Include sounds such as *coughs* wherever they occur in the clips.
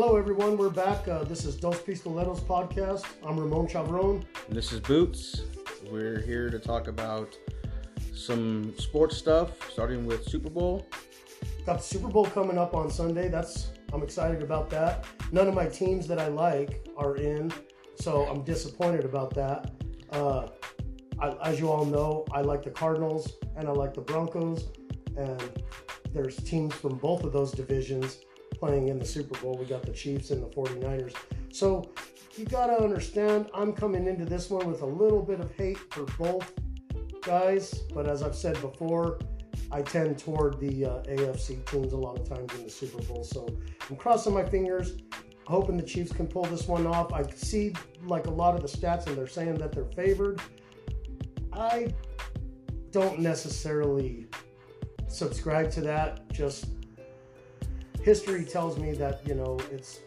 Hello, everyone. We're back. Uh, this is Dos Pistoleros podcast. I'm Ramon Chavron. And this is Boots. We're here to talk about some sports stuff, starting with Super Bowl. Got the Super Bowl coming up on Sunday. That's I'm excited about that. None of my teams that I like are in, so I'm disappointed about that. Uh, I, as you all know, I like the Cardinals and I like the Broncos, and there's teams from both of those divisions playing in the Super Bowl. We got the Chiefs and the 49ers. So you got to understand, I'm coming into this one with a little bit of hate for both guys, but as I've said before, I tend toward the uh, AFC teams a lot of times in the Super Bowl. So I'm crossing my fingers, hoping the Chiefs can pull this one off. I see like a lot of the stats, and they're saying that they're favored. I don't necessarily subscribe to that. Just history tells me that you know it's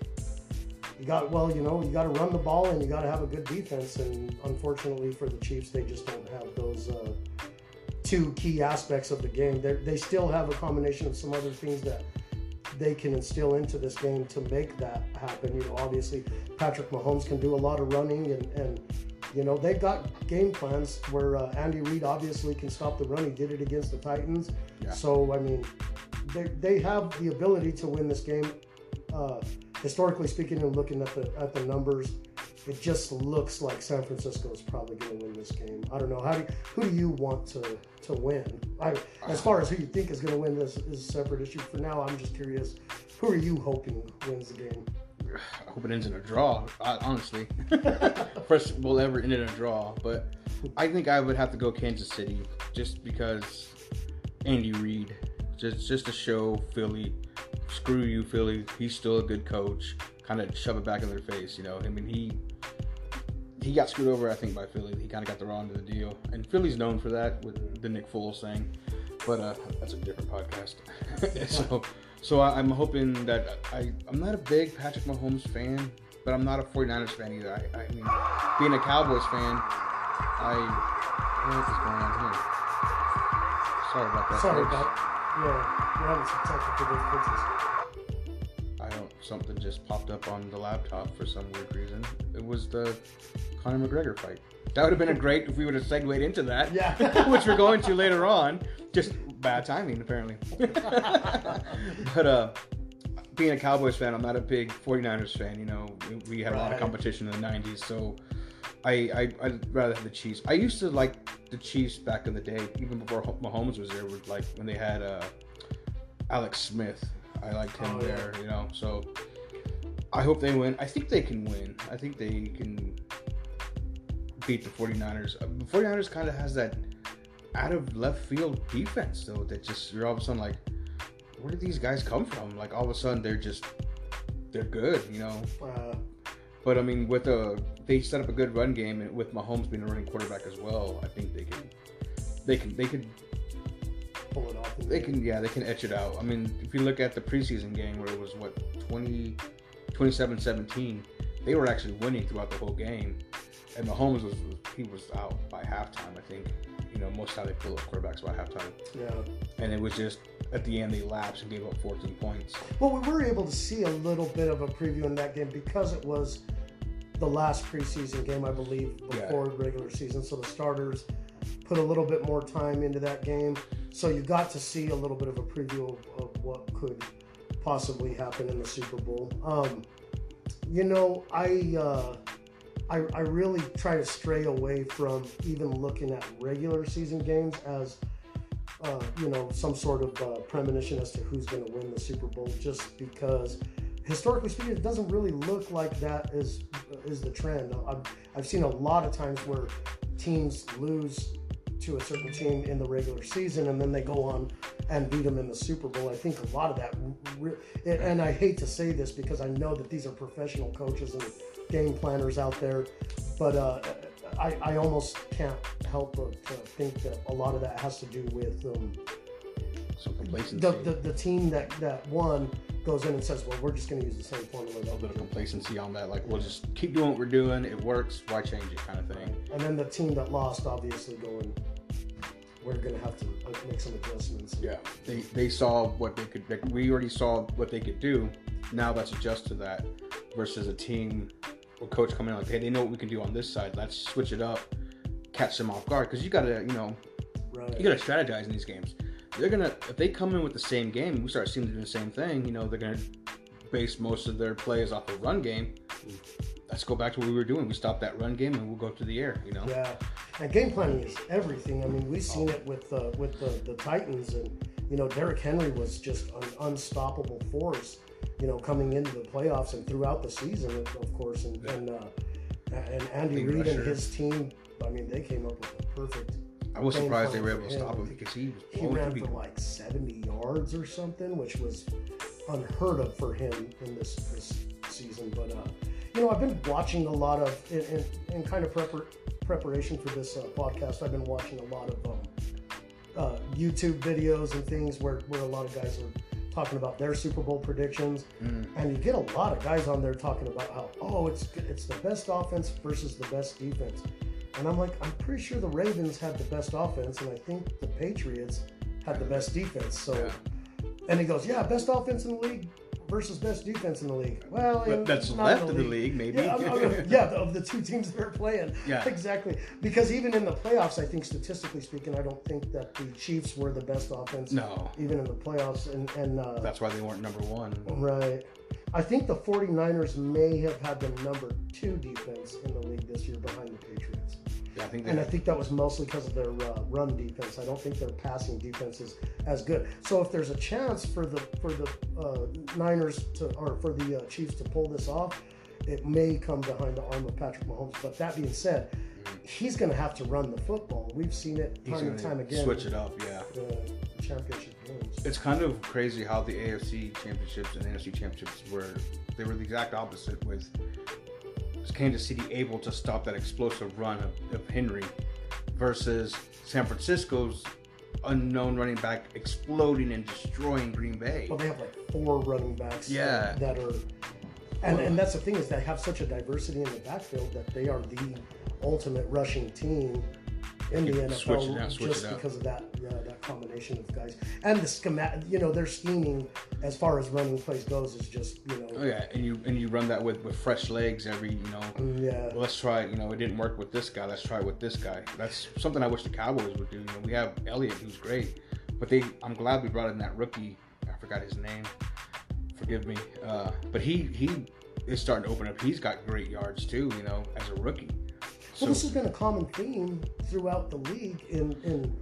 you got well you know you got to run the ball and you got to have a good defense. And unfortunately for the chiefs they just don't have those uh, two key aspects of the game. They're, they still have a combination of some other things that they can instill into this game to make that happen. You know obviously patrick mahomes can do a lot of running and, and you know they've got game plans where uh, andy reid obviously can stop the run. He did it against the titans. Yeah. so i mean they, they have the ability to win this game. Uh, historically speaking, and looking at the at the numbers, it just looks like San Francisco is probably going to win this game. I don't know how do who do you want to to win? I, as far as who you think is going to win this is a separate issue. For now, I'm just curious. Who are you hoping wins the game? I *sighs* hope it ends in a draw, uh, honestly. *laughs* First we'll ever end in a draw, but I think I would have to go Kansas City just because Andy Reid. Just just to show Philly, screw you, Philly. He's still a good coach. Kind of shove it back in their face, you know. I mean, he he got screwed over, I think, by Philly. He kind of got the wrong end of the deal, and Philly's known for that with the Nick Foles thing. But uh, that's a different podcast. *laughs* so so I, I'm hoping that I I'm not a big Patrick Mahomes fan, but I'm not a 49ers fan either. I, I mean, being a Cowboys fan, I what is going on here? Sorry about that. Sorry about yeah, we're having some technical difficulties. I don't. Something just popped up on the laptop for some weird reason. It was the Conor McGregor fight. That would have been a great if we would have segued into that. Yeah. *laughs* which we're going to later on. Just bad timing, apparently. *laughs* but uh, being a Cowboys fan, I'm not a big 49ers fan. You know, we, we had a lot of competition in the 90s, so I, I I'd rather have the Chiefs. I used to like the Chiefs back in the day, even before Mahomes was there. Was like when they had uh, Alex Smith. I liked him Oh, yeah. there. You know, so I hope they win. I think they can win. I think they can beat the 49ers. Uh, The 49ers kind of has that out of left field defense though that just you're all of a sudden like where did these guys come from? Like all of a sudden they're just they're good, you know. Uh, But I mean with a they set up a good run game and with Mahomes being a running quarterback as well, I think they can they can they could pull it off. they can yeah, they can etch it out. I mean, if you look at the preseason game where it was what 20 27-17, they were actually winning throughout the whole game. And Mahomes was he was out by halftime, I think. You know, most of the they pull up quarterbacks by halftime. Yeah. and it was just at the end they lapsed and gave up 14 points. Well, we were able to see a little bit of a preview in that game because it was the last preseason game, I believe, Yeah. before regular season. So the starters put a little bit more time into that game. So you got to see a little bit of a preview of, of what could possibly happen in the Super Bowl. Um, you know, I, uh, I I really try to stray away from even looking at regular season games as uh, you know, some sort of uh, premonition as to who's going to win the Super Bowl, just because historically speaking, it doesn't really look like that is is the trend. I've, I've seen a lot of times where teams lose to a certain team in the regular season and then they go on and beat them in the Super Bowl. I think a lot of that, re- and I hate to say this because I know that these are professional coaches and game planners out there, but uh, I, I almost can't help but to think that a lot of that has to do with um, Some complacency. the, the the team that that won goes in and says, "Well, we're just going to use the same formula." a little bit of complacency on that. Like, we'll just keep doing what we're doing. It works. Why change it, kind of thing. And then the team that lost, obviously, going, we're going to have to uh, make some adjustments. Yeah, they they saw what they could. Like, we already saw what they could do. Now let's adjust to that. Versus a team or coach coming in like, hey, they know what we can do on this side. Let's switch it up, catch them off guard. Because you gotta, you know, Right. you gotta strategize in these games. They're gonna if they come in with the same game, we start seeing them do the same thing. You know, they're gonna base most of their plays off the run game. Let's go back to what we were doing. We stop that run game and we'll go to the air. You know. Yeah, and game planning is everything. I mean, we've seen it with uh, with the, the Titans, and you know, Derrick Henry was just an unstoppable force. You know, coming into the playoffs and throughout the season, of course, and and, uh, and Andy Reid and his team. I mean, they came up with a perfect. I was surprised they were able to stop him. because he was He ran for like 70 yards or something, which was unheard of for him in this, this season. But, uh, you know, I've been watching a lot of, in, in, in kind of prepar- preparation for this uh, podcast, I've been watching a lot of um, uh, YouTube videos and things where, where a lot of guys are talking about their Super Bowl predictions. Mm. And you get a lot of guys on there talking about how, oh, it's it's the best offense versus the best defense. And I'm like, I'm pretty sure the Ravens had the best offense, and I think the Patriots had the best defense. So, Yeah. and he goes, yeah, best offense in the league versus best defense in the league. Well, But that's left of the league, maybe. Yeah, *laughs* yeah, of the two teams that are playing. Yeah. exactly. Because even in the playoffs, I think statistically speaking, I don't think that the Chiefs were the best offense. No, Even in the playoffs, and and uh, that's why they weren't number one. Right. I think the 49ers may have had the number two defense in the league this year behind the Patriots. Yeah, I think And I think that was mostly because of their uh, run defense. I don't think their passing defense is as good. So if there's a chance for the for the uh, Niners to or for the uh, Chiefs to pull this off, it may come behind the arm of Patrick Mahomes. But that being said, he's going to have to run the football. We've seen it time and time again. switch it up. Yeah. Championship games. It's kind of crazy how the AFC championships and NFC championships were they were the exact opposite with Kansas City able to stop that explosive run of, of Henry versus San Francisco's unknown running back exploding and destroying Green Bay. Well, they have like four running backs Yeah. that, that are, and, and that's the thing is they have such a diversity in the backfield that they are the ultimate rushing team in the NFL switch it out, switch just it out. because of that yeah, that combination of guys and the schematic. You know, their scheming as far as running plays goes is just you know Oh yeah, and you and you run that with with fresh legs every you know. yeah Well, let's try. You know, it didn't work with this guy. Let's try it with this guy. That's something I wish the Cowboys would do. You know, we have Elliott, who's great, but they. I'm glad we brought in that rookie. I forgot his name. Forgive me. Uh, but he he is starting to open up. He's got great yards too. You know, as a rookie. So Well, this has been a common theme throughout the league in, in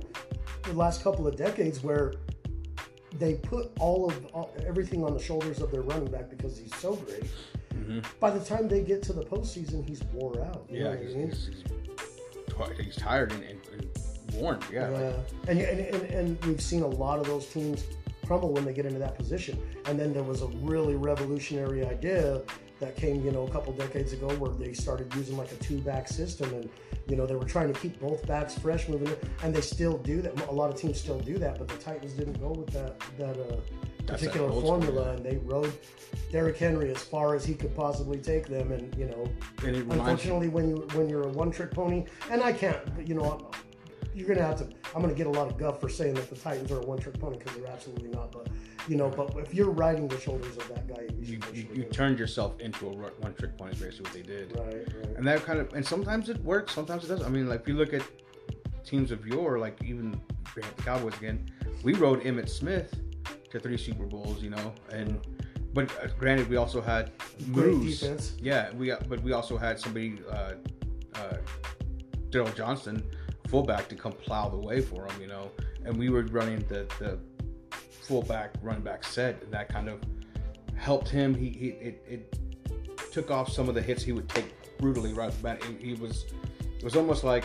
the last couple of decades where they put all of all, everything on the shoulders of their running back because he's so great. Mhm. By the time they get to the postseason, he's wore out. You know yeah, what I he's, mean? he's, he's, he's tired and, and, and worn. Yeah. Yeah, like- and, and, and and we've seen a lot of those teams crumble when they get into that position. And then there was a really revolutionary idea that came, you know, a couple decades ago where they started using like a two-back system, and you know they were trying to keep both backs fresh, moving, and they still do that. A lot of teams still do that, but the Titans didn't go with that that uh, particular school, formula, and they rode Derrick Henry as far as he could possibly take them, and you know and it reminds me. unfortunately when you when you're a one trick pony and i can't you know I'm- you're gonna have to i'm gonna get a lot of guff for saying that the titans are a one trick pony because they're absolutely not but you know but if you're riding the shoulders of that guy you, You, you, turned yourself into a one trick pony, is basically what they did. right right And that kind of, and sometimes it works, sometimes it doesn't. I mean, like if you look at teams of yore, like even the Cowboys again, we rode Emmitt Smith to three Super Bowls, you know, and but uh, granted, we also had great moves. defense Yeah, we but we also had somebody, uh, uh, Daryl Johnston, fullback, to come plow the way for him, you know, and we were running the the fullback running back set, and that kind of helped him. He, he it, it took off some of the hits he would take brutally right off the bat. He, he was it was almost like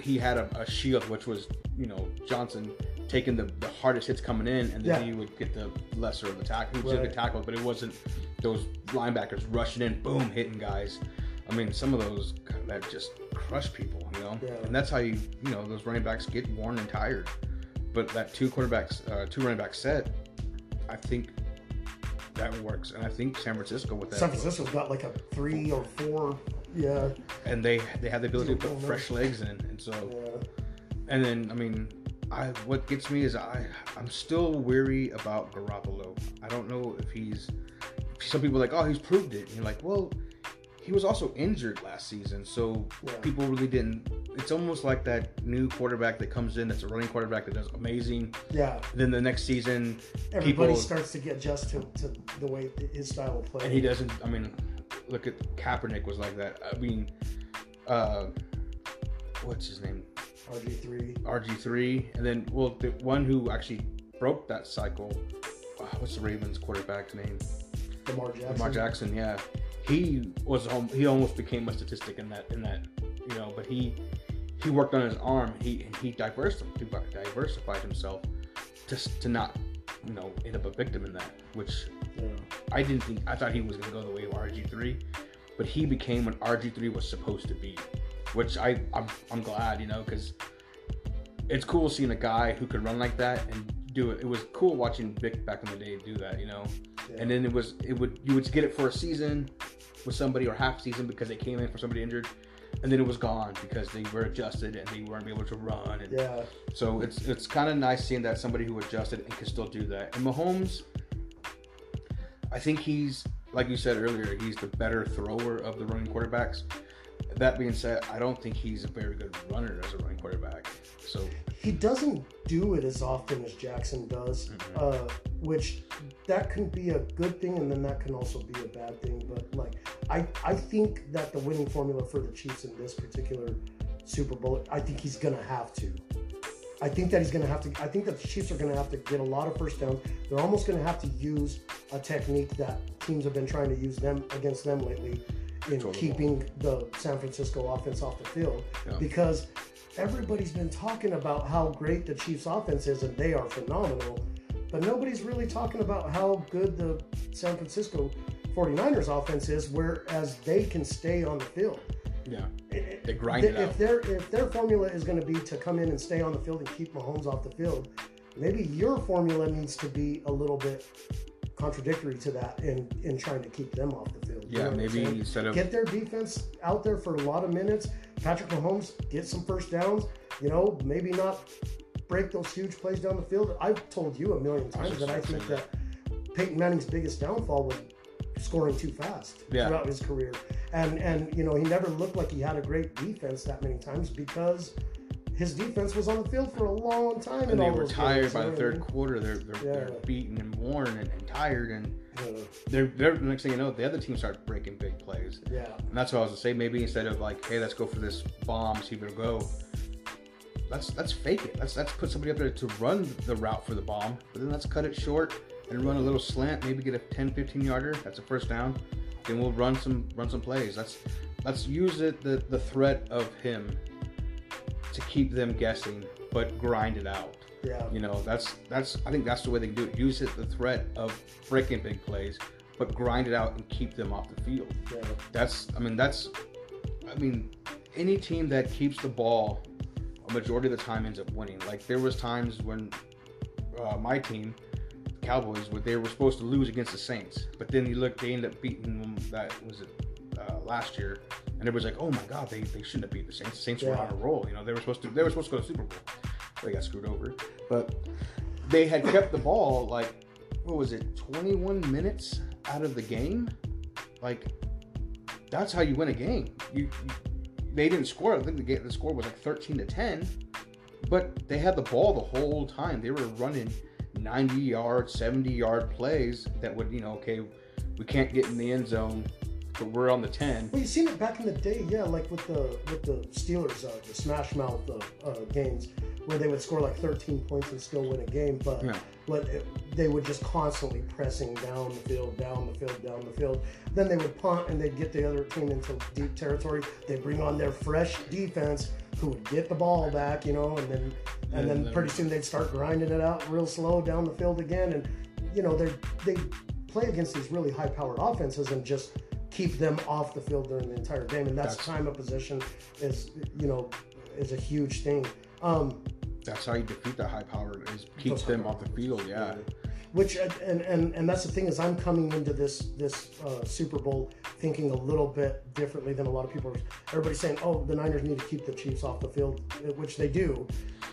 he had a, a shield, which was you know Johnson taking the, the hardest hits coming in, and then Yeah. he would get the lesser of the tackle. He would Right. get but it wasn't those linebackers rushing in, boom, hitting guys. I mean, some of those that just crush people, you know, Yeah. and that's how you you know those running backs get worn and tired. But that two quarterbacks, uh, two running back set, I think that works, and I think San Francisco with that, san francisco's got like a three or four yeah and they they have the ability to put fresh legs in, and so yeah and then I mean, I what gets me is I I'm still weary about Garoppolo. I don't know if he's. Some people are like, oh, he's proved it. And you're like, well, he was also injured last season, so Yeah. people really didn't. It's almost like that new quarterback that comes in that's a running quarterback that does amazing. Yeah, Then the next season, everybody People- starts to get adjust to, to the way his style of play. and he doesn't. I mean, look at Kaepernick was like that. I mean, uh, what's his name? RG three. RG three, and then well, the one who actually broke that cycle. Uh, what's the Ravens quarterback's name? Lamar Jackson. Lamar Jackson. Yeah, he was. He almost became a statistic in that. In that, you know. But he he worked on his arm. He and he diversified diversified himself to to not you know end up a victim in that. Which Yeah. I didn't think. I thought he was going to go the way of RG three, but he became what RG three was supposed to be. Which I I'm, I'm glad you know because it's cool seeing a guy who could run like that and do it. It was cool watching Vic back in the day do that, you know. Yeah. And then it was it would you would get it for a season with somebody or half season because they came in for somebody injured, and then it was gone because they were adjusted and they weren't able to run. And Yeah. so it's it's kind of nice seeing that somebody who adjusted and can still do that. And Mahomes, I think he's like you said earlier, he's the better thrower of the running quarterbacks. That being said, I don't think he's a very good runner as a running quarterback. So He doesn't do it as often as Jackson does, Mhm. uh, which that can be a good thing, and then that can also be a bad thing. But like, I I think that the winning formula for the Chiefs in this particular Super Bowl, I think he's gonna have to. I think that he's gonna have to. I think that the Chiefs are gonna have to get a lot of first downs. They're almost gonna have to use a technique that teams have been trying to use them against them lately in keeping the San Francisco offense off the field Yeah. because everybody's been talking about how great the Chiefs offense is and they are phenomenal, but nobody's really talking about how good the San Francisco 49ers offense is whereas they can stay on the field. yeah, They grind if it out. their if their formula is going to be to come in and stay on the field and keep Mahomes off the field, maybe your formula needs to be a little bit contradictory to that in in trying to keep them off the field. You yeah. know Maybe instead of get their defense out there for a lot of minutes. Patrick Mahomes get some first downs. You know, maybe not break those huge plays down the field. I've told you a million times just that I think say that Peyton Manning's biggest downfall was scoring too fast Yeah. throughout his career. And and you know, he never looked like he had a great defense that many times because his defense was on the field for a long time. and they were tired games, by the third quarter. They're they're, they're beaten and worn and, and tired, and they're, they're the next thing you know, the other team start breaking big plays. Yeah, yeah. And that's what I was gonna say. Maybe instead of like, hey, let's go for this bomb, see if it'll go. Let's let's fake it. Let's let's put somebody up there to run the route for the bomb, but then let's cut it short and run a little slant. Maybe get a 10, 15 yarder. That's a first down. Then we'll run some run some plays. Let's let's use it the the threat of him to keep them guessing, but grind it out. yeah. You know, that's that's I think that's the way they do it. Use it the threat of breaking big plays, but grind it out and keep them off the field yeah. that's I mean that's I mean any team that keeps the ball a majority of the time ends up winning. Like there was times when uh, my team, the Cowboys, where they were supposed to lose against the Saints, but then you look, they ended up beating them. That was it uh, last year, and it was like, oh my God, they, they shouldn't have beat the Saints. The Saints were on a roll. You know, they were supposed to they were supposed to go to the Super Bowl. They got screwed over, but they had kept the ball like what was it, 21 minutes out of the game, like that's how you win a game. You, you they didn't score. I think the game the score was like 13 to 10, but they had the ball the whole time. They were running 90 yard, 70 yard plays that would, you know, okay, we can't get in the end zone, but we're on the 10. Well, you seen it back in the day, yeah, like with the with the Steelers, uh, the Smash Mouth uh, uh, games, where they would score like 13 points and still win a game, but Yeah. but it, they would just constantly pressing down the field, down the field, down the field. Then they would punt and they'd get the other team into deep territory. They bring on their fresh defense, who would get the ball back, you know, and then and And then then- pretty soon they'd start grinding it out real slow down the field again, and you know they they play against these really high powered offenses and just keep them off the field during the entire game, and that's, That's- time of possession is you know is a huge thing. Um, That's how you defeat the high power is keeps them off the field. Yeah. which and, and and that's the thing is I'm coming into this this uh, Super Bowl thinking a little bit differently than a lot of people. Everybody's saying, "Oh, the Niners need to keep the Chiefs off the field," which they do,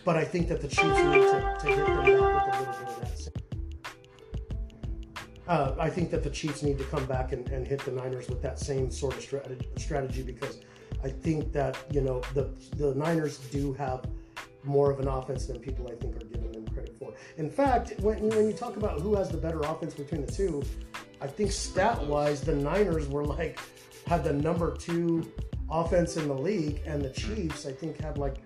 but I think that the Chiefs need to, to hit them back with a little bit of that. Uh, I think that the Chiefs need to come back and, and hit the Niners with that same sort of strategy, strategy because I think that you know the the Niners do have more of an offense than people I think are giving them credit for. In fact, when, when you talk about who has the better offense between the two, I think stat wise, the Niners were like had the number two offense in the league, and the Chiefs I think had like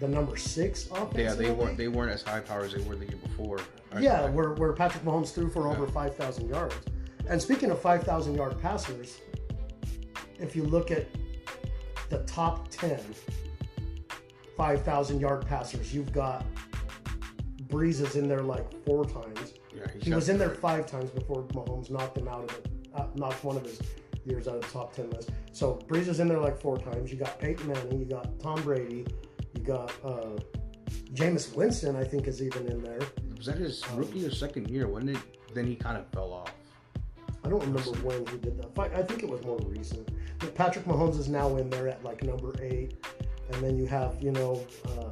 the number six offense. Yeah, they weren't they weren't as high power as they were the year before. Yeah, where, where Patrick Mahomes threw for over 5,000 yards. And speaking of 5,000 yard passers, if you look at the top 10 5,000 yard passers, you've got Brees is in there like four times. yeah, He was in there five times before Mahomes knocked him out of it, uh, knocked one of his years out of the top 10 list. So Brees is in there like four times. You got Peyton Manning, you got Tom Brady, you got uh, Jameis Winston, I think, is even in there. Was that his rookie or second year? When did then he kind of fell off? I don't remember when he did that. I think it was more recent. But Patrick Mahomes is now in there at like number eight, and then you have you know uh,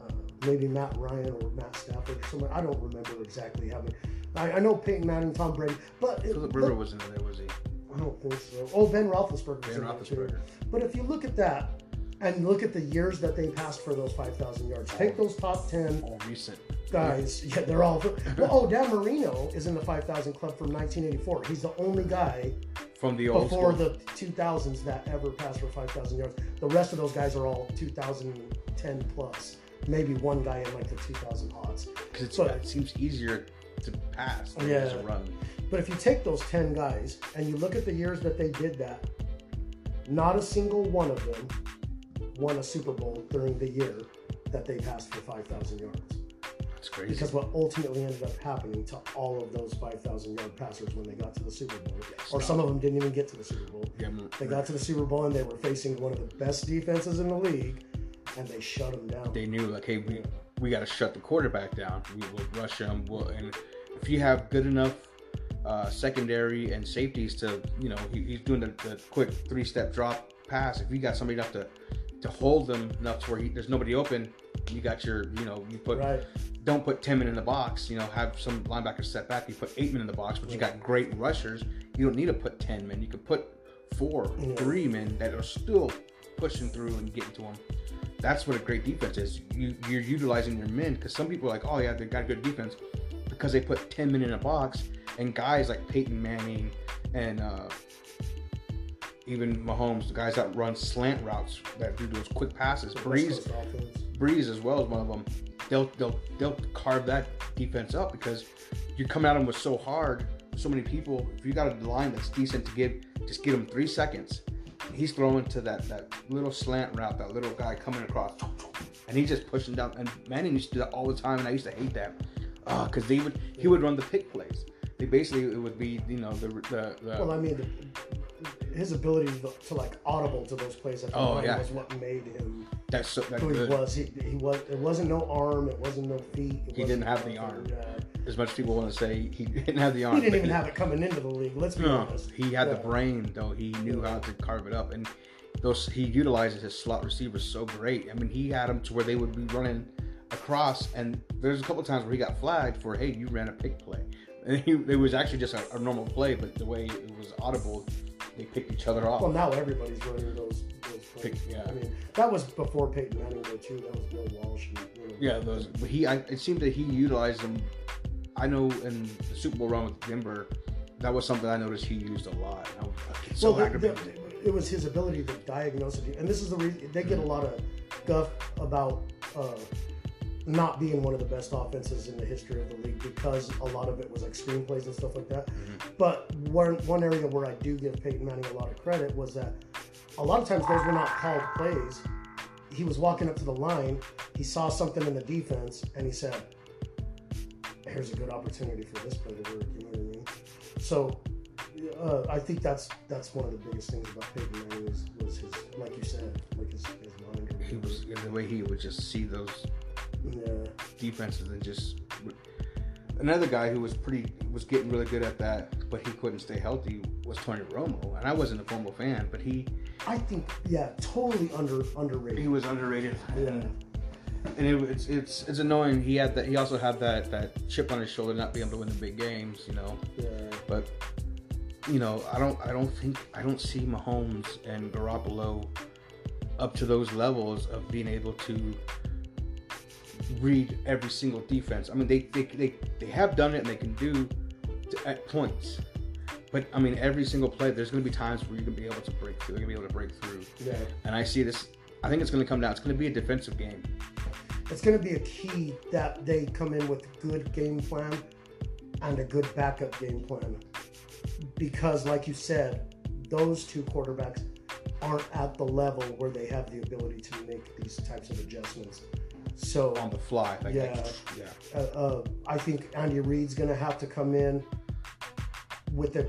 uh, maybe Matt Ryan or Matt Stafford or somebody. I don't remember exactly how many. I, I know Peyton Manning, Tom Brady, but it, Philip but- River wasn't in there, was he? I don't think so. Oh, Ben Roethlisberger. was Ben in there, too. Roethlisberger. But if you look at that and look at the years that they passed for those five thousand yards, take those top ten All recent. guys. *laughs* Yeah, they're all. Well, oh, Dan Marino is in the 5,000 club from 1984. He's the only guy From the old before school. the 2000s that ever passed for 5,000 yards. The rest of those guys are all 2010 plus. Maybe one guy in like the 2000 odds. Because it seems easier to pass than Yeah. to run. But if you take those 10 guys and you look at the years that they did that, not a single one of them won a Super Bowl during the year that they passed for 5,000 yards. That's crazy. Because what ultimately ended up happening to all of those 5,000 yard passers when they got to the Super Bowl, or some of them didn't even get to the Super Bowl. yeah, They got to the Super Bowl and they were facing one of the best defenses in the league, and they shut them down. they knew like, hey, we we got to shut the quarterback down. We will rush him. We'll, and if you have good enough uh, secondary and safeties to, you know, he, he's doing the, the quick three step drop pass. If you got somebody enough to to hold them enough to where he, there's nobody open, you got your, you know, you put Right. don't put 10 men in the box, you know, have some linebackers set back. You put eight men in the box, but you got great rushers. You don't need to put 10 men. You could put four, Yeah. three men that are still pushing through and getting to them. That's what a great defense is. You, you're utilizing your men because some people are like, oh, yeah, they got good defense because they put 10 men in a box. And guys like Peyton Manning and uh, even Mahomes, the guys that run slant routes that do those quick passes, Brees, Brees as well as one of them. They'll they'll they'll carve that defense up because you're coming at them with so hard, so many people. If you got a line that's decent to give, just give him three seconds. He's throwing to that that little slant route, that little guy coming across, and he's just pushing down. And Manning used to do that all the time, and I used to hate that uh, because they would he would run the pick plays. They basically it would be you know the the, the Well, I mean, the, his ability to, to like audible to those plays at the Oh, line yeah. was what made him that's so that who he was. He, he was. It wasn't no arm. It wasn't no feet. It He didn't have the arm. Yeah. As much as people want to say he *laughs* didn't have the arm, He didn't even have it coming into the league. Let's be No, honest. he had the brain though. He knew how to carve it up, and those he utilizes his slot receivers so great. I mean, he had them to where they would be running across, and there's a couple times where he got flagged for, hey, you ran a pick play, and *laughs* he, it was actually just a, a normal play, but the way it was audible, they picked each other off. Well, now everybody's running those. those. Pick- yeah. I mean, that was before Peyton Manning though too. That was Bill Walsh. And, you know, yeah, those. But he, I, it seemed that he utilized them. I know in the Super Bowl run with Denver, that was something I noticed he used a lot. I was so well, the- the- it was his ability to diagnose it, and this is the reason they get a lot of guff about uh, not being one of the best offenses in the history of the league because a lot of it was like screenplays and stuff like that. But one one area where I do give Peyton Manning a lot of credit was that a lot of times those were not called plays. He was walking up to the line, he saw something in the defense, and he said, "Here's a good opportunity for this play to work." You know what I mean? So uh, I think that's that's one of the biggest things about Peyton Manning was, was his, like you said, like his, his mind. He was in the way he would just see those yeah, defenses and just Another guy who was pretty was getting really good at that, but he couldn't stay healthy was Tony Romo, and I wasn't a formal fan, but he I think yeah, totally under underrated. he was underrated. Yeah. And it, it's it's it's annoying. He had that. He also had that that chip on his shoulder, not being able to win the big games. You know, Yeah. but you know, I don't I don't think I don't see Mahomes and Garoppolo up to those levels of being able to read every single defense. I mean, they they they, they have done it and they can do to, at points. But I mean, every single play, there's going to be times where you're going to be able to break through. They're going to be able to break through. Yeah. And I see this. I think it's going to come down. It's going to be a defensive game. It's going to be a key that they come in with a good game plan and a good backup game plan. Because, like you said, those two quarterbacks aren't at the level where they have the ability to make these types of adjustments. So, on the fly. Like, Yeah. like, yeah. uh, uh, I think Andy Reid's going to have to come in with a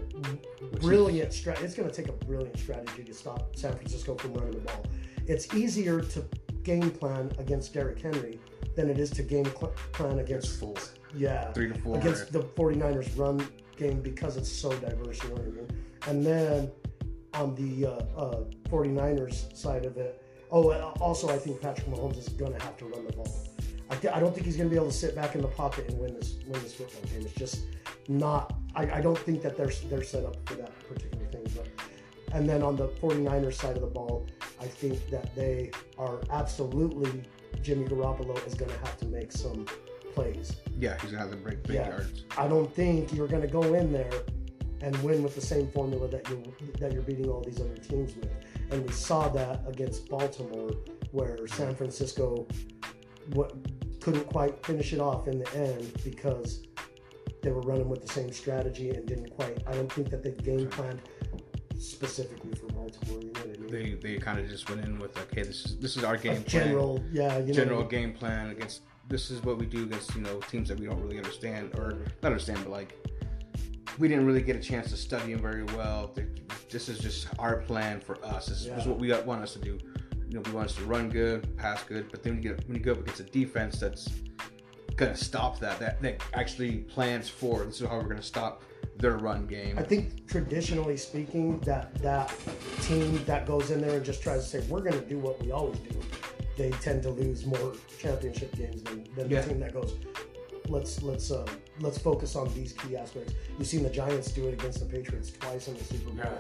Which brilliant strategy. It's going to take a brilliant strategy to stop San Francisco from running the ball. It's easier to game plan against Derrick Henry than it is to game cl- plan against full yeah three to four. against the 49ers run game because it's so diverse. You know what I mean? And then on the uh, uh, 49ers side of it, oh, also I think Patrick Mahomes is going to have to run the ball. I, th- I don't think he's going to be able to sit back in the pocket and win this win this football game. It's just not. I, I don't think that they're they're set up for that particular thing. But and then on the 49ers side of the ball, I think that they are absolutely Jimmy Garoppolo is going to have to make some plays. yeah, he's gonna have to break big Yeah. yards. I don't think you're going to go in there and win with the same formula that you're that you're beating all these other teams with. And we saw that against Baltimore, where San Francisco what, couldn't quite finish it off in the end because they were running with the same strategy and didn't quite. I don't think that they game planned specifically for Baltimore. You know what I mean? They they kind of just went in with okay, this is this is our game A plan. general, yeah, you know, general game plan against this is what we do against you know teams that we don't really understand or not understand but like we didn't really get a chance to study them very well. This is just our plan for us. This is what we got- want us to do. You know we want us to run good pass good but then when you get when you go up against a defense that's gonna stop that that that actually plans for this is how we're gonna stop their run game. I think traditionally speaking, that that team that goes in there and just tries to say we're going to do what we always do, they tend to lose more championship games than, than Yeah. the team that goes. Let's let's uh, let's focus on these key aspects. You've seen the Giants do it against the Patriots twice in the Super Bowl Yeah.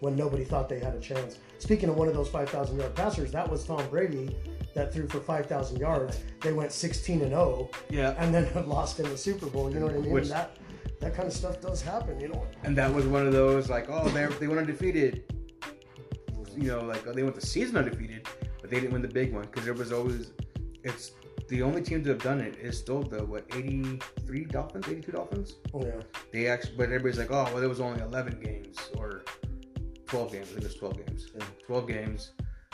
when nobody thought they had a chance. Speaking of one of those five thousand yard passers, that was Tom Brady that threw for five thousand yards. They went sixteen and zero, yeah and then *laughs* lost in the Super Bowl. You know what I mean? Which- that that kind of stuff does happen. You know. and that was one of those like oh they they went undefeated you know like oh, they went the season undefeated but they didn't win the big one because there was always it's the only team to have done it is still the what 83 dolphins 82 dolphins Oh Yeah. they actually but everybody's like oh well there was only 11 games or 12 games i think it was 12 games Yeah. 12 games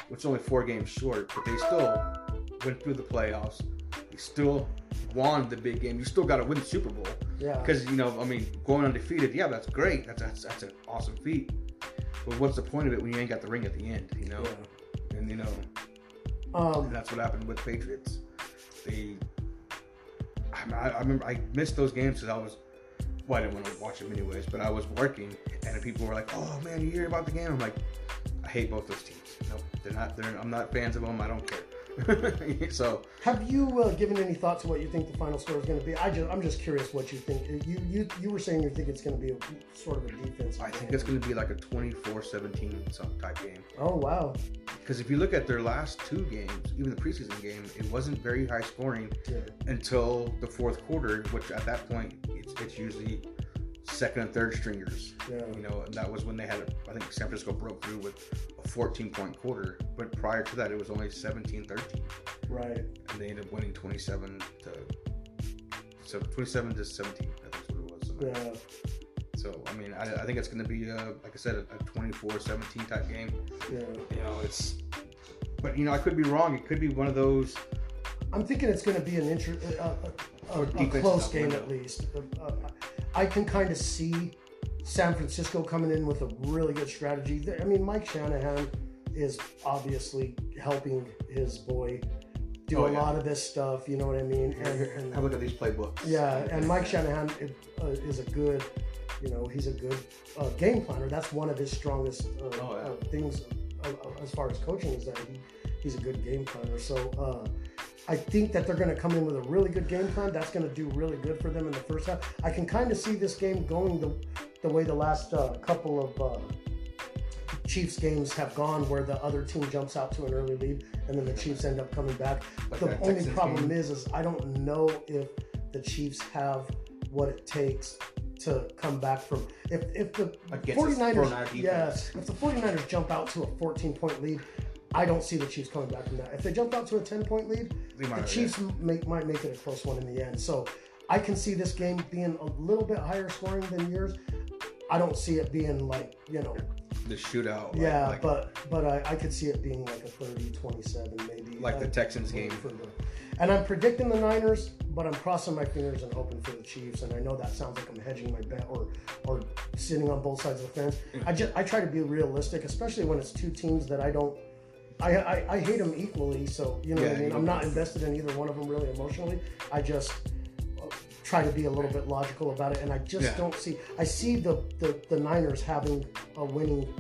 which is only four games short but they still went through the playoffs they still won the big game you still got to win the super bowl Yeah. because you know, I mean, going undefeated, yeah, that's great. That's that's, that's an awesome feat. But what's the point of it when you ain't got the ring at the end? You know, Yeah. and you know, Um, that's what happened with Patriots. They, I, I remember I missed those games because I was, well, I didn't want to watch them anyways, but I was working, and people were like, "Oh man, you hear about the game?" I'm like, I hate both those teams. No, they're not. They're. I'm not fans of them. I don't care. *laughs* so have you uh, given any thought to what you think the final score is going to be? I just, I'm just curious what you think. You, you, you were saying you think it's going to be a, sort of a defense. I think it's going to be like a 24-17 some type game. Oh wow. Because if you look at their last two games, even the preseason game, it wasn't very high scoring Yeah. until the fourth quarter, which at that point it's, it's usually second and third stringers. Yeah. You know, and that was when they had, I think San Francisco broke through with a 14 point quarter. But prior to that, it was only 17 13. Right. And they ended up winning 27 to so 27 to 17. I think is what it was. Yeah. So, I mean, I, I think it's going to be, a, like I said, a 24 17 type game. Yeah. You know, it's, but you know, I could be wrong. It could be one of those. I'm thinking it's going to be an inter- a, a, a, a close game window. at least. Uh, uh, I can kind of see San Francisco coming in with a really good strategy. I mean, Mike Shanahan is obviously helping his boy do Oh, a yeah. lot of this stuff. You know what I mean? And, and Have a look at these playbooks. yeah, and Mike Shanahan uh, is a good, you know, he's a good uh, game planner. That's one of his strongest uh, Oh, yeah. uh, things uh, uh, as far as coaching is that he, he's a good game planner. So uh, I think that they're going to come in with a really good game plan. That's going to do really good for them in the first half. I can kind of see this game going the, the way the last uh, couple of uh, Chiefs games have gone, where the other team jumps out to an early lead and then the Chiefs end up coming back. Like the only Texans problem game. is, is I don't know if the Chiefs have what it takes to come back from if if the Against 49ers 49er yeah, if the 49ers jump out to a 14 point lead I don't see the Chiefs coming back from that if they jump out to a 10 point lead the Chiefs make, might make it a close one in the end so I can see this game being a little bit higher scoring than yours I don't see it being like you know The shootout. like- yeah like, but but I, I could see it being like a 30 27 maybe like the uh, Texans game. and I'm predicting the Niners, but I'm crossing my fingers and hoping for the Chiefs. And I know that sounds like I'm hedging my bet or or sitting on both sides of the fence. I just I try to be realistic, especially when it's two teams that I don't. I, I, I hate them equally, so you know what I mean. I'm don't- invested in either one of them really emotionally. I just uh, try to be a little bit logical about it, and I just Yeah. don't see. I see the, the the Niners having a winning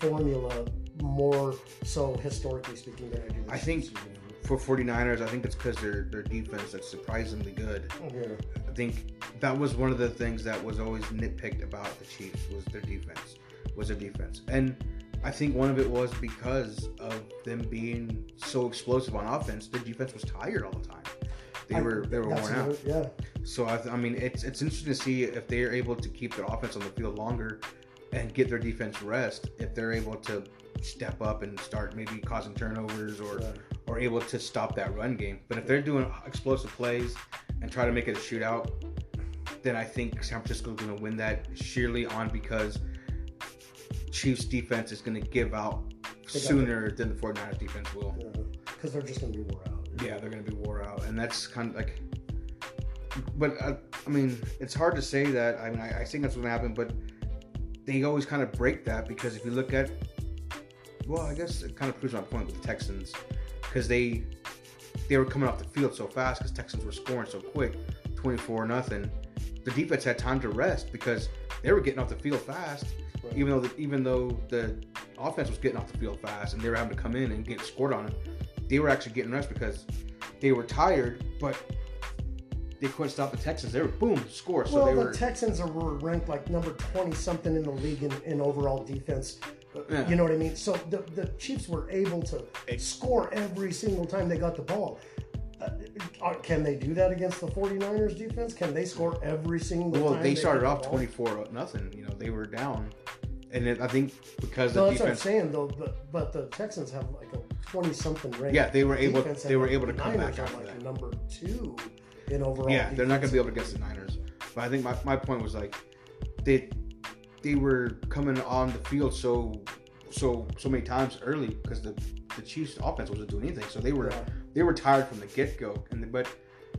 formula more so historically speaking than I do. I think for 49ers, I think it's because their their defense that's surprisingly good. Yeah. I think that was one of the things that was always nitpicked about the Chiefs was their defense, was their defense, and I think one of it was because of them being so explosive on offense. Their defense was tired all the time. They I- were they were worn out. Yeah. So I, th- I mean, it's it's interesting to see if they are able to keep their offense on the field longer and get their defense rest. If they're able to step up and start maybe causing turnovers or Right. or able to stop that run game. But if they're doing explosive plays and try to make it a shootout, then I think San Francisco's going to win that sheerly on because Chiefs defense is going to give out sooner than the 49ers defense will. Because they're just going to be wore out. Yeah, they're going to be wore out, and that's kind of like. But uh, I mean, it's hard to say that. I mean, I, I think that's going to happen, but they always kind of break that because if you look at, well, I guess it kind of proves my point with the Texans because they they were coming off the field so fast because Texans were scoring so quick, twenty four nothing. The defense had time to rest because they were getting off the field fast, Right. even though the, even though the offense was getting off the field fast and they were having to come in and get scored on. They were actually getting rest because they were tired, but they couldn't stop the Texans. They were boom score, so well, they the were Texans are were ranked like number 20 something in the league in, in overall defense. Yeah. You know what I mean? So the, the Chiefs were able to score every single time they got the ball. Uh, uh, can they do that against the 49ers defense? Can they score every single well. time? They started off ball? twenty four nothing. You know, they were down, and it, I think because No, the that's what I'm saying though. But, but the Texans have like a 20 something ranked. Yeah, they were able. defense, They were able to come back after like that. number two in overall. Yeah, they're not going to be able to against the Niners. But I think my, my point was like they they were coming on the field so so so many times early because the the Chiefs offense wasn't doing anything. So they were Yeah. They were tired from the get go. And the, but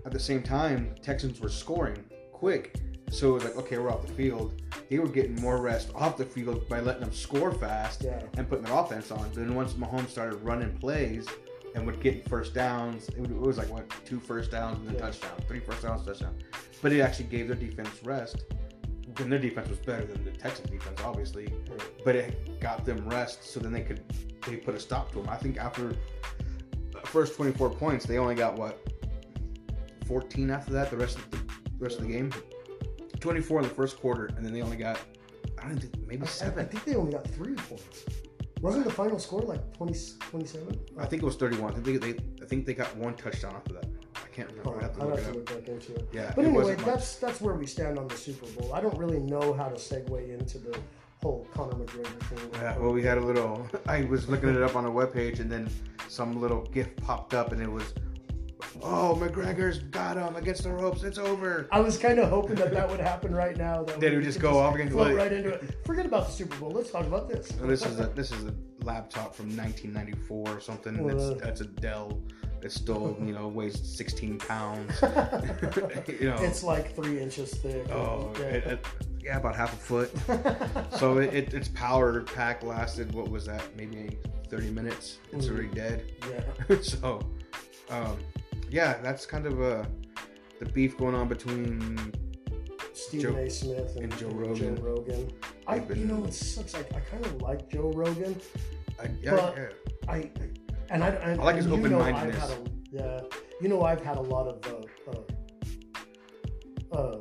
at the same time, Texans were scoring quick. So it was like okay, we're off the field. They were getting more rest off the field by letting them score fast Yeah. and putting their offense on. Then once Mahomes started running plays and would get first downs, it, was like what two first downs and then Yeah. touchdown, three first downs, touchdown. But it actually gave their defense rest. And their defense was better than the Texans defense, obviously. Right. But it got them rest, so then they could they put a stop to them. I think after first 24 points, they only got what 14 after that. The rest of the, the rest of the game, 24 in the first quarter, and then they only got I don't think maybe I, I think they only got three points. Wasn't the final score like 20, 27? I think it was 31. I think they, I think they got one touchdown after that. I can't remember. I have to I'll have to up. look back into it. Yeah, But it anyway, much. that's that's where we stand on the Super Bowl. I don't really know how to segue into the whole Conor McGregor thing. Yeah, well, we had a little. *laughs* I was looking it up on a webpage, and then some little GIF popped up, and it was, "Oh, McGregor's got him against the ropes. It's over." I was kind of hoping that that would happen right now. That Did we just go off again? float right into it. Forget about the Super Bowl. Let's talk about this. This is a this is a laptop from 1994 or something. Well, That's that's a Dell. It's still you know weighs 16 pounds. *laughs* *laughs* you know. it's like three inches thick. Oh, Yeah. it, it, yeah, about half a foot. *laughs* so it, it, its power pack lasted what was that? Maybe 30 minutes. It's Mhm. already dead. yeah. so um, yeah, that's kind of uh, the beef going on between Stephen Joe- A. Smith and, and Joe Rogan. Joe Rogan. I, you know, it sucks. Like I kind of like Joe Rogan. I, yeah, But- yeah. I, I and I, and, I like his and you know I've open-mindedness. had a- yeah, you know, I've had a lot of uh, uh, uh,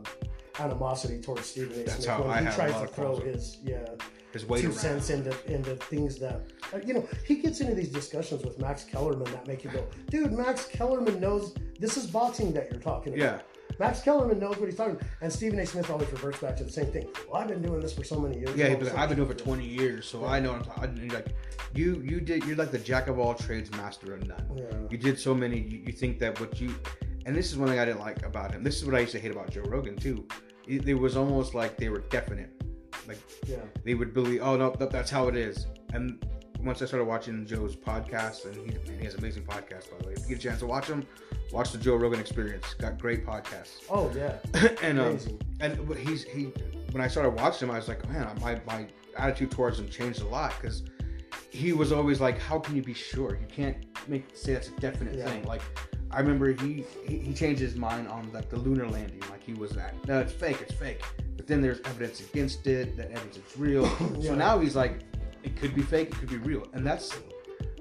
animosity towards Stephen A. That's Smith how when I he tries to throw his yeah his two around. cents into into things that uh, you know he gets into these discussions with Max Kellerman that make you go, dude, Max Kellerman knows this is boxing that you're talking about. Yeah, Max Kellerman knows what he's talking about. And Stephen A. Smith always reverts back to the same thing. Well, I've been doing this for so many years. yeah. Well, He'd be like, so- I've been doing it for 20 years, so I know. What I'm talking. Like, you, you did. You're like the jack of all trades, master of none. Yeah. You did so many. You, you think that what you, and this is one thing I didn't like about him. This is what I used to hate about Joe Rogan too. It, it was almost like they were definite. Like Yeah. they would believe, oh no, that, that's how it is. And once I started watching Joe's podcast, and he, he has amazing podcasts by the way. If you get a chance to watch them, watch the Joe Rogan Experience. Got great podcasts. Oh yeah. *laughs* and um, and he's he when I started watching him, I was like, man, my my attitude towards him changed a lot because he was always like, how can you be sure? You can't make say that's a definite Yeah. thing. Like I remember he, he he changed his mind on like the lunar landing, like he was that. No, it's fake, it's fake. But then there's evidence against it, that evidence is real. *coughs* Yeah. So now he's like, it could be fake, it could be real, and that's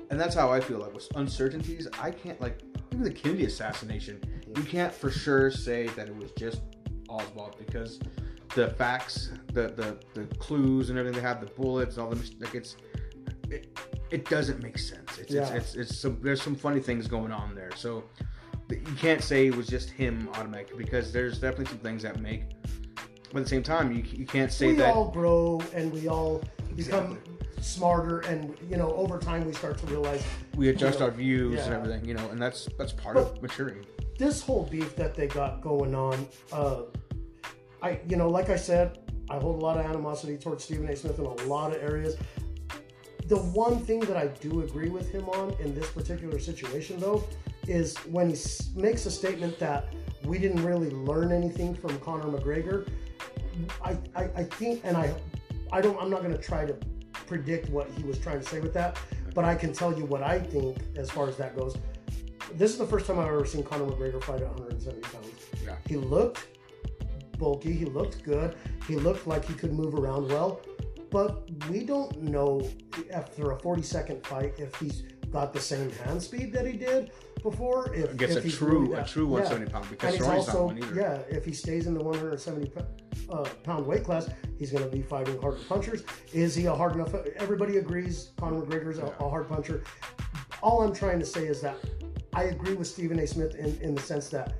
and that's how I feel. Like with uncertainties, I can't like even the Kennedy assassination. You can't for sure say that it was just Oswald because the facts, the the, the clues and everything they have, the bullets, all the like it's it, it doesn't make sense. It's, Yeah. it's, it's it's some there's some funny things going on there. So you can't say it was just him automatic because there's definitely some things that make. But at the same time, you, you can't say we that. all grow and we all become. Smarter and you know over time we start to realize we adjust you know, our views and everything, you know, and that's that's part But- of maturing. this whole beef that they got going on uh i you know like i said i hold a lot of animosity towards stephen a. Smith in a lot of areas. The one thing that i do agree with him on in this particular situation though is when he makes a statement that we didn't really learn anything from conor mcgregor i i, I think and i i don't i'm not going to try to predict what he was trying to say with that but i can tell you what i think as far as that goes this is the first time I've ever seen Conor McGregor fight at 170 pounds. Yeah. He looked bulky. He looked good. He looked like he could move around well. But we don't know after a 40 second fight if he's got the same hand speed that he did before. If, Against if a he's true a true yeah. 170 pound because And he's not one either. yeah, if he stays in the 170 p- uh, pound weight class, he's going to be fighting harder punchers. Is he a hard enough? Everybody agrees Conor McGregor's a, a hard puncher. All I'm trying to say is that I agree with Stephen A. Smith in, in the sense that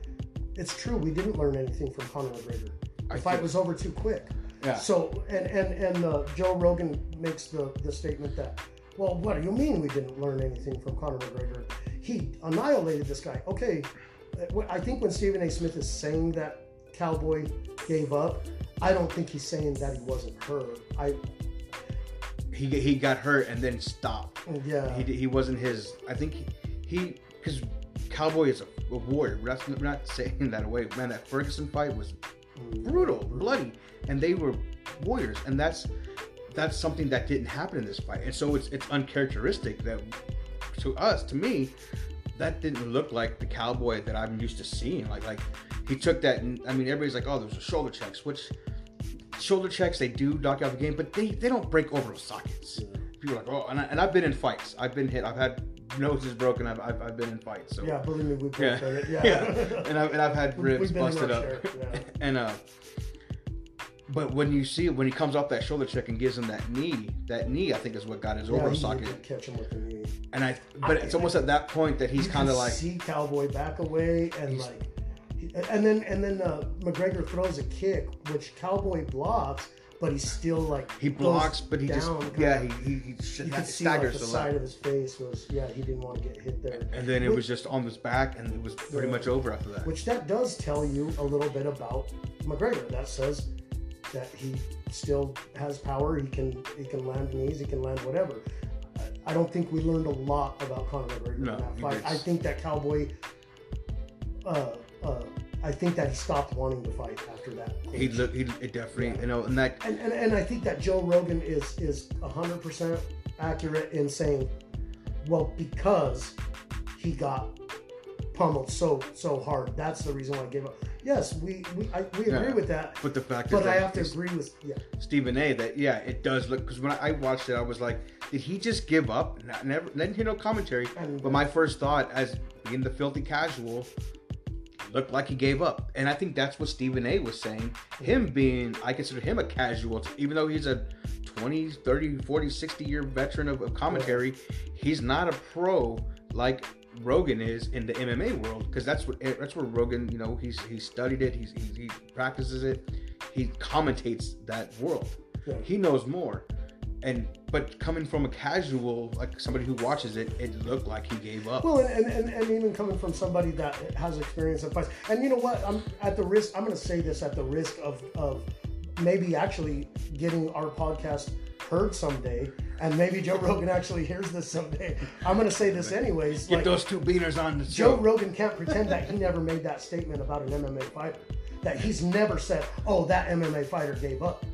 it's true we didn't learn anything from Conor McGregor. The I fight think- was over too quick. Yeah. So and and and uh, Joe Rogan makes the the statement that, well, what do you mean we didn't learn anything from Conor McGregor? He annihilated this guy. Okay, uh, I think when Stephen A. Smith is saying that Cowboy gave up, I don't think he's saying that he wasn't hurt. I He he got hurt and then stopped. yeah. He he wasn't his. I think he because Cowboy is a, a warrior. We're not, we're not saying *laughs* that away. Man, that Ferguson fight was brutal, bloody, and they were warriors, and that's that's something that didn't happen in this fight, and so it's it's uncharacteristic that to us, to me, that didn't look like the cowboy that I'm used to seeing. Like like he took that, and I mean everybody's like, oh, there's a shoulder checks, which shoulder checks they do knock you out the game, but they they don't break over sockets. People are like, oh, and, I, and I've been in fights. I've been hit. I've had noses broken. I've, I've, I've been in fights. So yeah, believe me, we yeah. Yeah. *laughs* yeah. and I've and I've had *laughs* ribs we've been in busted up, yeah. *laughs* and uh. But when you see it when he comes off that shoulder check and gives him that knee, that knee I think is what got his Yeah, over he socket. catch him with the knee. And I, but it's almost at that point that he's kind of like, see Cowboy back away and like, and then and then uh, McGregor throws a kick which Cowboy blocks, but he's still like he blocks, but he just, down, kind yeah, of- he he, he sh- you could see like staggers the a side of his face was yeah he didn't want to get hit there, And then it was just on his back, and it was pretty Yeah. much over after that. which that does tell you a little bit about McGregor. That says that he still has power. He can he can land knees. He can land whatever. I- I don't think we learned a lot about Conor McGregor No, in that fight. I think that Cowboy. Uh, uh, I think that he stopped wanting to fight after that. He looked, he it definitely, you know, and that and, and, and I think that Joe Rogan is is hundred percent accurate in saying, well, because he got pummeled so so hard. That's the reason why I gave up. Yes, we we, I, we agree Yeah. with that. But the fact But I have to agree with yeah. Stephen A. That yeah, it does look because when I watched it, I was like, did he just give up? Not, never didn't hear no commentary. And- but my first thought, as being the filthy casual, looked like he gave up, and I think that's what Stephen A. was saying. Him being, I consider him a casual, even though he's a 20, 30, 40, 60 year veteran of, of commentary. He's not a pro like Rogan is in the MMA world because that's what eh, that's where Rogan, you know, he's he studied it, he's, he, he practices it, he commentates that world. Yeah. He knows more. And but coming from a casual, like somebody who watches it, it looked like he gave up. Well, and, and, and even coming from somebody that has experience in fights, and you know what? I'm at the risk. I'm going to say this at the risk of of maybe actually getting our podcast heard someday, and maybe Joe Rogan actually hears this someday. I'm going to say this anyways. Get like, those two beaners on the Joe. Rogan can't pretend that he never made that statement about an MMA fighter. That he's never said, "Oh, that MMA fighter gave up."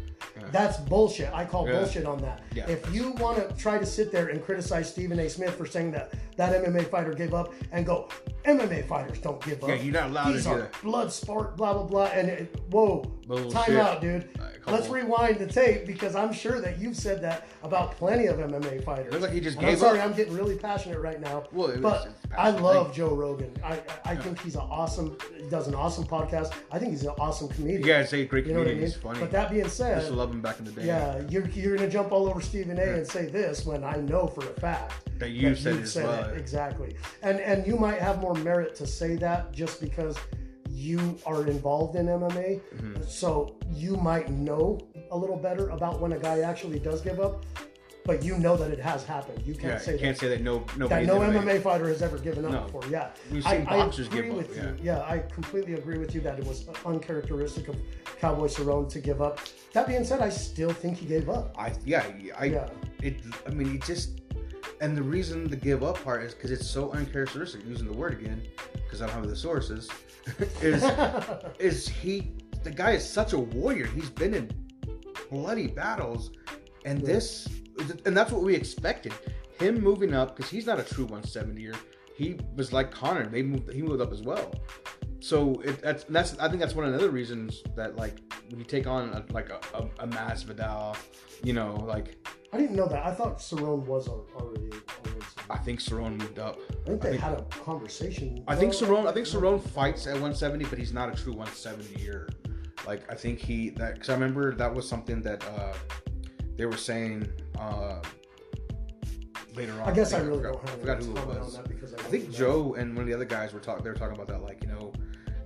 That's bullshit. I call Yeah. bullshit on that. Yeah. If you want to try to sit there and criticize Stephen A. Smith for saying that that MMA fighter gave up, and go, MMA fighters don't give up. Yeah, you're not allowed to These do that. blood sport, blah blah blah. And it, whoa, Bullshit. time out, dude. Couple- Let's rewind the tape because I'm sure that you've said that about plenty of MMA fighters. Looks like he just And I'm sorry, up. I'm getting really passionate right now. Well, it was- but I love thing. Joe Rogan. I I I think he's an awesome. He does an awesome podcast. I think he's an awesome comedian. You guys say great You know I comedian. mean? He's funny. But that being said, used to love him back in the day. yeah, you're, you're going to jump all over Stephen A. and say this when I know for a fact That you that said you've it exactly. And and you might have more merit to say that just because you are involved in MMA, Mm-hmm. so you might know a little better about when a guy actually does give up. But you know that it has happened. You can't Yeah, say you that can't say that no that no MMA. MMA fighter has ever given up No. before. Yeah, We've I, seen I boxers agree give up, with yeah. you. Yeah, I completely agree with you that it was uncharacteristic of Cowboy Cerrone to give up. That being said, I still think he gave up. I yeah, I Yeah. it. I mean, he just and the reason the give up part is because it's so uncharacteristic. Using the word again, because I don't have the sources. *laughs* is *laughs* is he? The guy is such a warrior. He's been in bloody battles, and this and that's what we expected. Him moving up because he's not a true 170er. He was like Conor. They moved. He moved up as well. So it, that's that's I think that's one of the other reasons that like when you take on a, like a, a, a Masvidal, you know, like I didn't know that. I thought Cerrone was already. already I think Cerrone moved up. I think they I think- had a conversation. I think Cerrone. I think Cerrone fights at 170, but he's not a true 170er. Like I think he that because I remember that was something that uh they were saying uh later on. I guess I think- really forgot, don't forgot who it was. I, I think Joe and one of the other guys were talking. They were talking about that, like you know,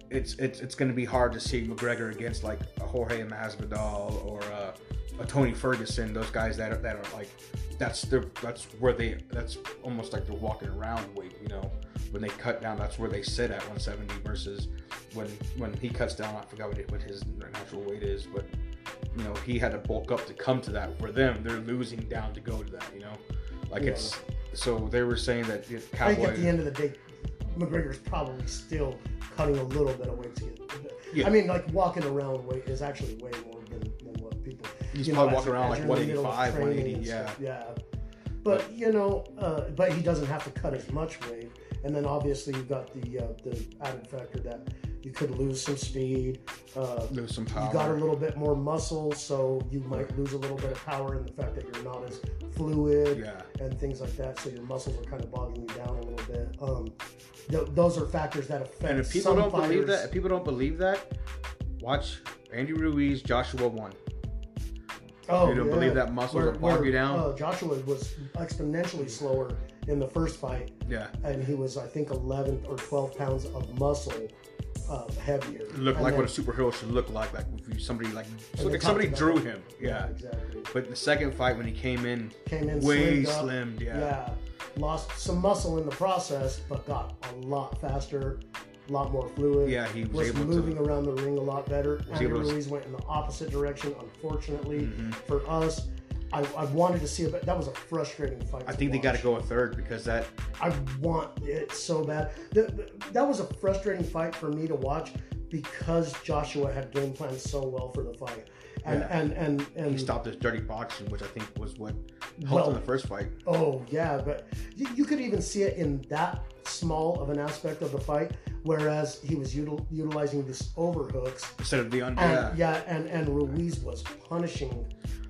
it's it's it's going to be hard to see McGregor against like a Jorge Masvidal or uh, a Tony Ferguson. Those guys that are, that are like that's their that's where they that's almost like they're walking around weight. You know, when they cut down, that's where they sit at 170 versus when when he cuts down. I forgot what, it, what his natural weight is, but you know he had to bulk up to come to that. For them, they're losing down to go to that. You know, like Yeah. it's so they were saying that it, I think at the end of the day, McGregor's probably still cutting a little bit of weight to get. Yeah. I mean, like walking around weight is actually way more than, than what people. He's you probably as- walking around as like you're in the middle of 185, training 180, yeah. stuff. Yeah. But you know, uh, but he doesn't have to cut as much weight, and then obviously you've got the uh, the added factor that you could lose some speed. Uh, Lose some power. you got a little bit more muscle, so you might lose a little bit of power in the fact that you're not as fluid Yeah. and things like that. So your muscles are kind of bogging you down a little bit. Um, th- those are factors that affect. And if people don't believe that, if people don't believe that, watch Andy Ruiz, Joshua one. oh, you don't yeah. believe that muscles Where- will bog you down? Uh, Joshua was exponentially slower in the first fight, Yeah. and he was, I think, 11 or 12 pounds of muscle uh, heavier. It looked And like then- what a superhero should look like. Like if somebody like look like somebody drew him. that. Yeah. exactly. But the second fight when he came in, Came in way slimmed. Yeah. Yeah. Lost some muscle in the process, but got a lot faster, a lot more fluid. Yeah, he was was moving to. around the ring a lot better. Andy Ruiz went in the opposite direction, unfortunately Mhm. for us. I, I wanted to see it, but that was a frustrating fight. I think they got to go a third because that I want it so bad. The, that was a frustrating fight for me to watch because Joshua had game planned so well for the fight, and Yeah. and and and He stopped his dirty boxing, which I think was what helped Well- in the first fight. Oh yeah, but you, you could even see it in that small of an aspect of the fight, whereas he was util, utilizing this overhooks, Instead of the un- and yeah. yeah, and and Ruiz was punishing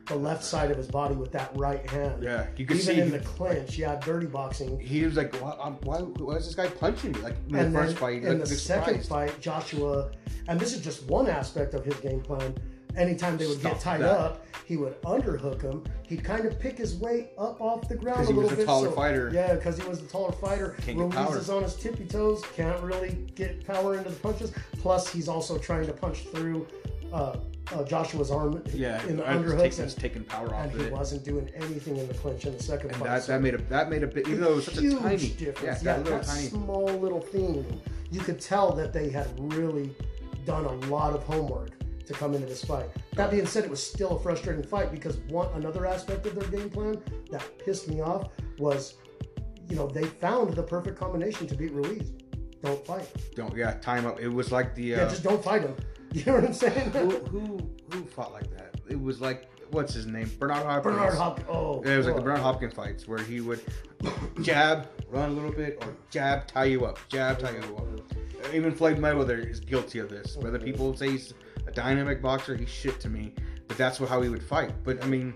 the left side of his body with that right hand. Yeah, you could even see in the clinch, yeah, dirty boxing. he was like, why, um, why, why is this guy punching me? Like in and the first then fight, in the second surprised. fight, Joshua, and this is just one aspect of his game plan. Anytime they would get tied that. up, he would underhook him. He'd kind of pick his way up off the ground a he was little a bit. taller so- fighter. Yeah, because he was the taller fighter. Can't is on his tippy toes, can't really get power into the punches. Plus, he's also trying to punch through uh, uh, Joshua's arm Yeah, in the it's underhooks, taking, and, power off and of he it. wasn't doing anything in the clinch in the second And fight. that, So- that made a that made a bit even though it was such a huge tiny difference. yeah, Yeah, that little that tiny small little thing. You could tell that they had really done a lot of homework to come into this fight. That being said, it was still a frustrating fight because one another aspect of their game plan that pissed me off was, you know, they found the perfect combination to beat Ruiz. Don't fight. don't yeah time up. It was like the Yeah, uh, just don't fight him. *laughs* You know what I'm saying? who, who who fought like that? It was like what's his name Bernard Hopkins. Bernard Hopkins. Oh, it was like the. Bernard Hopkins fights where he would *coughs* jab, run a little bit, or jab, tie you up, jab, tie you up. Even Floyd Mayweather is guilty of this. Whether people say he's a dynamic boxer, he's shit to me. But that's what how he would fight. But I mean,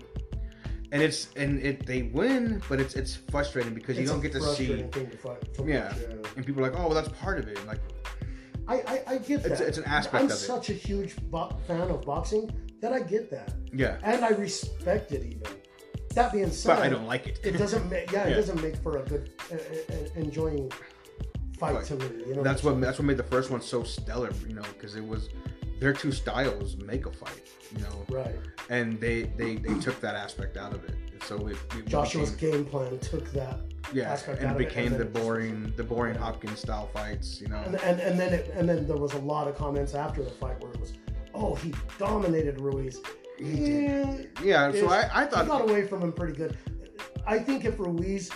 and it's and it they win, but it's it's frustrating because you don't get to see. to Yeah. And people are like, oh, well, that's part of it. Like, I, I, I get that. It's- it's an aspect I'm of it. such a huge bo- fan of boxing that I get that, yeah, and I respect it even. That being said, but I don't like it. It doesn't make yeah, it doesn't make for a good, uh, uh, enjoying fight Right. to me. You know, that's what that's what made the first one so stellar. You know, because it was their two styles make a fight. You know, right. and they they they took that aspect out of it. So it, it Joshua's became, game plan took that, yeah, and out it of it, became and the then it just- boring the boring Hopkins style fights. You know, and and, and then it, and then there was a lot of comments after the fight where it was, oh, he dominated Ruiz. He Yeah, yeah. So. I I he got away from him pretty good. I think if Ruiz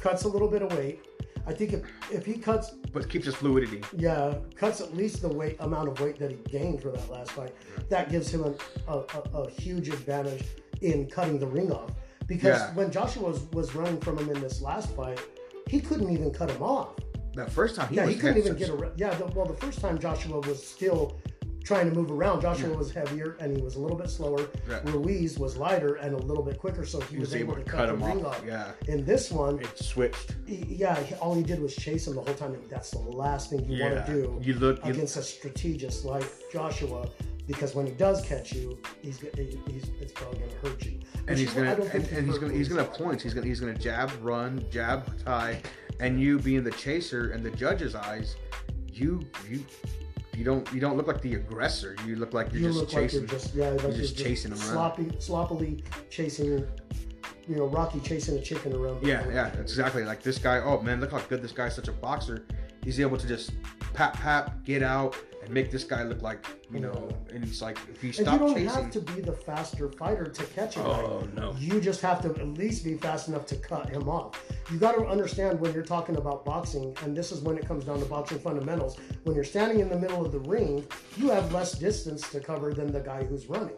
cuts a little bit of weight, I think if if he cuts but keeps his fluidity. Yeah, cuts at least the weight amount of weight that he gained for that last fight. That gives him an, a, a, a huge advantage in cutting the ring off. Because Yeah. when Joshua was, was running from him in this last fight, he couldn't even cut him off. That first time he yeah, was he couldn't even get around. Yeah, the, well, the first time Joshua was still trying to move around. Joshua Yeah. was heavier and he was a little bit slower. Yeah. Ruiz was lighter and a little bit quicker, so he, He was able to cut cut him off. off. Yeah, In this one, it switched. he- yeah, he, all he did was chase him the whole time, that's the last thing you Yeah, want to do you look. You, against a strategist like Joshua, because when he does catch you, he's, he's it's probably going to hurt you. and he's gonna don't and, and he's gonna he's gonna point. He's gonna he's gonna jab, run, jab, tie, and you being the chaser in the judge's eyes, you you you don't you don't look like the aggressor. You look like you're You just look chasing. like you're just yeah, like you're just chasing him around. sloppy, sloppily chasing. You know, Rocky chasing a chicken around. yeah, yeah, exactly like this guy. Oh man, look how good this guy's such a boxer. He's able to just pat pat get out and make this guy look like you know. And it's like if you And you don't chasing. have to be the faster fighter to catch him. Oh no. You just have to at least be fast enough to cut him off. You got to understand when you're talking about boxing, and this is when it comes down to boxing fundamentals. When you're standing in the middle of the ring, you have less distance to cover than the guy who's running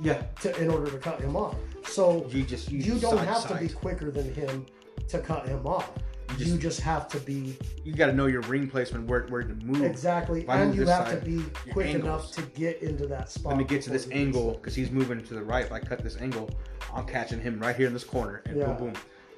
Yeah. to, in order to cut him off. So You just you, you don't side, have to be quicker than him to cut him off. You You just- just, have to be You got to know your ring placement, where where to move. exactly, and move you have side, to be quick angles. enough to get into that spot. Let me get to this angle because he's moving to the right. If I cut this angle, I'm catching him right here in this corner, and Yeah. boom, boom.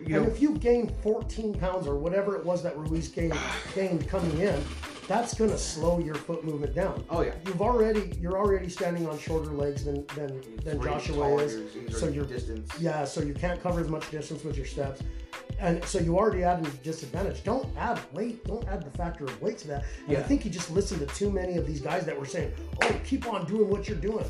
You and know, if you gain 14 pounds or whatever it was that Ruiz gained, *sighs* gained coming in, that's going to slow your foot movement down. oh yeah, You've already you're already standing on shorter legs than than, than Joshua is. So you're distance. yeah, so you can't cover as much distance with your steps. And so you already add a disadvantage. Don't add weight. Don't add the factor of weight to that. And I think you just listen to too many of these guys that were saying, "Oh, keep on doing what you're doing."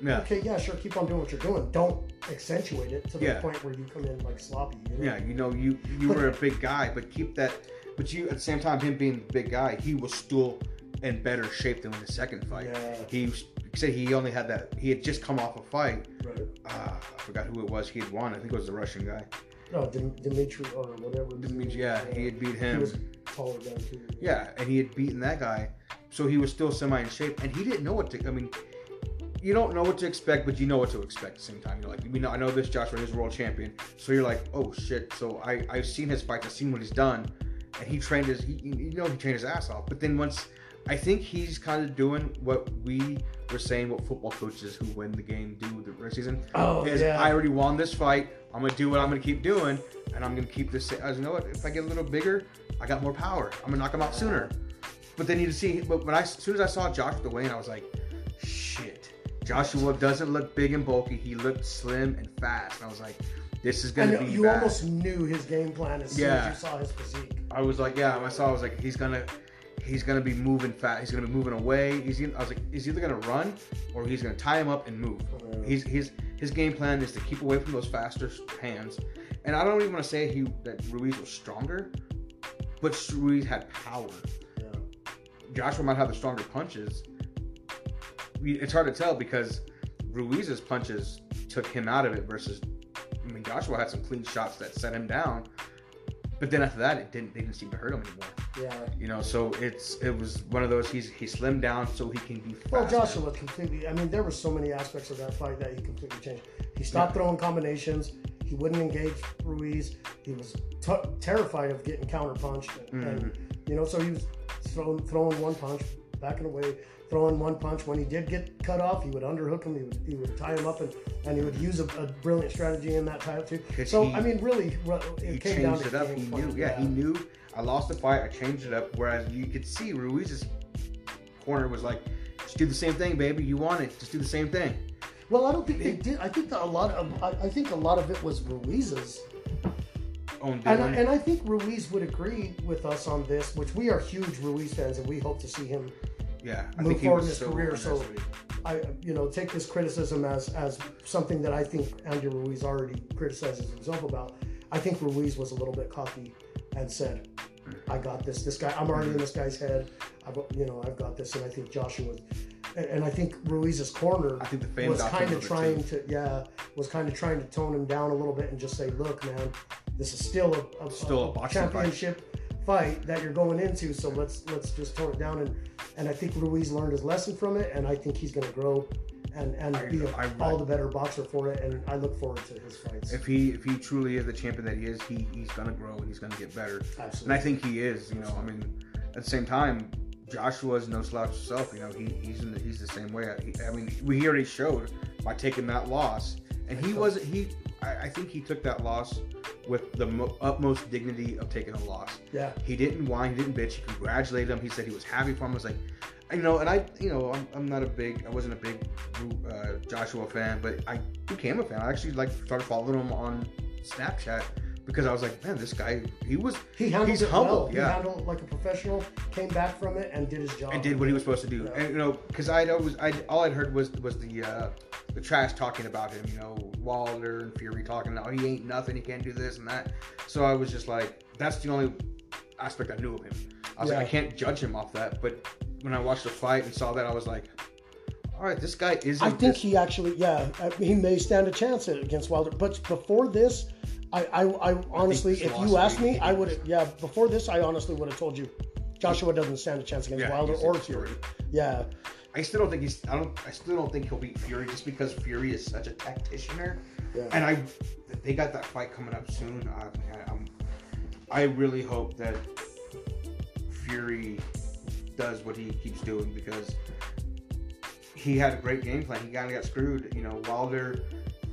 Yeah, Okay, yeah, sure, keep on doing what you're doing. Don't accentuate it to the Yeah. point where you come in like sloppy. You know? yeah. You know, you you But- were a big guy, but keep that. But you at the same time, him being the big guy, he was still in better shape than in the second fight. Yeah. He said he only had that. He had just come off a fight. Right. Uh, I forgot who it was. He had won. I think it was the Russian guy. No, Dim- Dimitri or whatever. Dimitri- Yeah, he had beat him. He him. was taller guy too. Yeah, and he had beaten that guy, so he was still semi in shape, and he didn't know what to. I mean, you don't know what to expect, but you know what to expect at the same time. You're like, we know, I know this Joshua is world champion, so you're like, oh shit. So I I've seen his fights, I've seen what he's done, and he trained his, he, you know, he trained his ass off. But then once, I think he's kind of doing what we were saying, what football coaches who win the game do the rest season. Oh, is yeah. I already won this fight. I'm gonna do what I'm gonna keep doing, and I'm gonna keep this. As you know what, if I get a little bigger, I got more power. I'm gonna knock him out sooner. But then you see, but when I, as soon as I saw Josh with the weigh-in, I was like, shit. Joshua doesn't look big and bulky. He looked slim and fast. And I was like, this is gonna be you bad. almost knew his game plan as soon as you saw his physique. I was like, yeah. I saw. I was like, he's gonna, he's gonna be moving fast. He's gonna be moving away. He's. Gonna, I was like, he's either gonna run or he's gonna tie him up and move. Yeah. He's his his game plan is to keep away from those faster hands. And I don't even want to say he that Ruiz was stronger, but Ruiz had power. Yeah. Joshua might have the stronger punches. It's hard to tell because Ruiz's punches took him out of it versus, Joshua had some clean shots that set him down. But then after that, it didn't. They didn't seem to hurt him anymore. Yeah. You know, so it's it was one of those. He's he slimmed down so he can be fast. Well, Joshua completely. I mean, there were so many aspects of that fight that he completely changed. He stopped throwing combinations. He wouldn't engage Ruiz. He was t- terrified of getting counterpunched, and Mm-hmm. you know, so he was throwing throwing one punch, backing away, throwing one punch. When he did get cut off, he would underhook him. He would he would tie him up, and, and he would use a, a brilliant strategy in that tie too. So he- I mean, really, it he came down changed to it up. He knew, yeah, he knew. I lost the fight. I changed it up. Whereas you could see Ruiz's corner was like, just do the same thing, baby. You want it. Just do the same thing. Well, I don't think they did. I think that a lot of I, I think a lot of it was Ruiz's. Own And. I- and I think Ruiz would agree with us on this, which we are huge Ruiz fans, and we hope to see him. Yeah, I move think forward in his so career, so- I, you know, take this criticism as as something that I think Andrew Ruiz already criticizes himself about. I think Ruiz was a little bit cocky and said, "I got this. This guy. I'm already in this guy's head. I've, you know, I've got this." And I think Joshua, and, and I think Ruiz's corner I think the fans was kind of trying to, yeah, was kind of trying to tone him down a little bit and just say, "Look, man, this is still a, a, Still a boxing championship fight that you're going into. So let's let's just tone it down." And and I think Ruiz learned his lesson from it, and I think he's going to grow and and I- be a, I- all the better boxer for it. And I look forward to his fights. If he if he truly is the champion that he is, he he's gonna grow and he's gonna get better. Absolutely. And I think he is. You know, I mean, at the same time, Joshua is no slouch himself. You know, he he's in the, he's the same way. He, I mean, we he already showed by taking that loss, and he wasn't he. I, I think he took that loss with the mo- utmost dignity of taking a loss. yeah. He didn't whine, he didn't bitch. He congratulated him. He said he was happy for him. I was like, you know, and I, you know, I'm, I'm not a big, I wasn't a big uh, Joshua fan, but I became a fan. I actually like started following him on Snapchat because I was like, man, this guy, he was, He handled he's it humble, well. yeah. He handled like a professional. Came back from it and did his job. and did what he was supposed to do. Yeah. And you know, because I'd always, I all I'd heard was was the uh, the trash talking about him. You know, Wilder and Fury talking, oh, he ain't nothing. He can't do this and that. So I was just like, that's the only aspect I knew of him. I was Yeah. like, I can't judge him off that. But when I watched the fight and saw that, I was like, all right, this guy isn't. I think this- he actually, yeah, he may stand a chance against Wilder. But before this, I, I, I honestly, this if you asked me, I would, yeah, before this, I honestly would have told you, Joshua doesn't stand a chance against Yeah, Wilder or Fury. Yeah, I still don't think he's. I don't. I still don't think he'll beat Fury just because Fury is such a tacticianer. Yeah. And I, they got that fight coming up soon. Uh, I, I, I'm, I really hope that Fury does what he keeps doing because he had a great game plan. He kind of got screwed. You know, Wilder,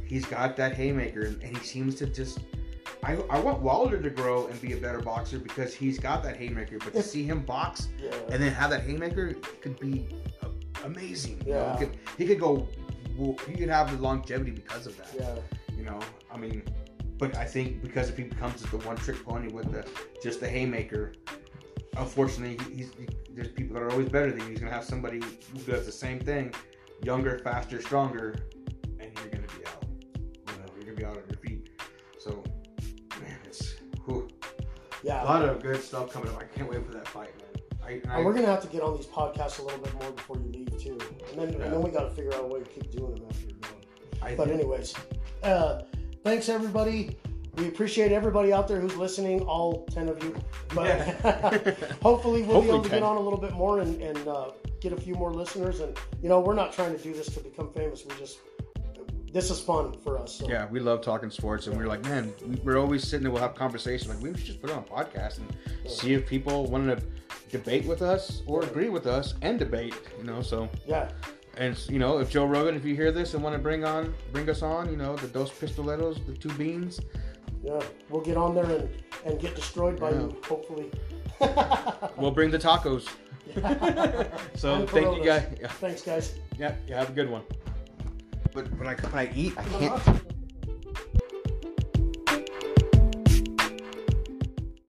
he's got that haymaker, and he seems to just. I, I want Wilder to grow and be a better boxer because he's got that haymaker. But to see him box yeah. and then have that haymaker it could be amazing. You know, Yeah. could, he could go. He could have the longevity because of that. Yeah, You know, I mean, but I think because if he becomes the one trick pony with the just the haymaker, unfortunately, he's he, there's people that are always better than you. He's gonna have somebody who does the same thing, younger, faster, stronger, and you're gonna be out. You know, you're gonna be out on your feet. So, man, it's whew, yeah. a lot of good stuff coming up. I can't wait for that fight, man. I, and I, And we're gonna have to get on these podcasts a little bit more before you leave too, and then Yeah. and then we got to figure out a way to keep doing them after you're gone. I But think- anyways, uh, thanks everybody. we appreciate everybody out there who's listening, all 10 of you. But Yeah. *laughs* hopefully, we'll Hopefully be able to 10. get on a little bit more and, and uh, get a few more listeners. And, you know, we're not trying to do this to become famous. We just, this is fun for us. So. Yeah, we love talking sports, and we're like, man, we're always sitting there. We'll have conversations. Like, we should just put it on a podcast and see if people want to debate with us or agree with us and debate. You know, so Yeah. and you know, if Joe Rogan, if you hear this and want to bring on, bring us on, you know, the dos pistoleros, the two beans. Yeah. We'll get on there and, and get destroyed by Yeah. you, hopefully. *laughs* *laughs* We'll bring the tacos. so And thank you guys. Yeah, Thanks, guys. yeah, yeah, have a good one. But when I when I eat, I can't.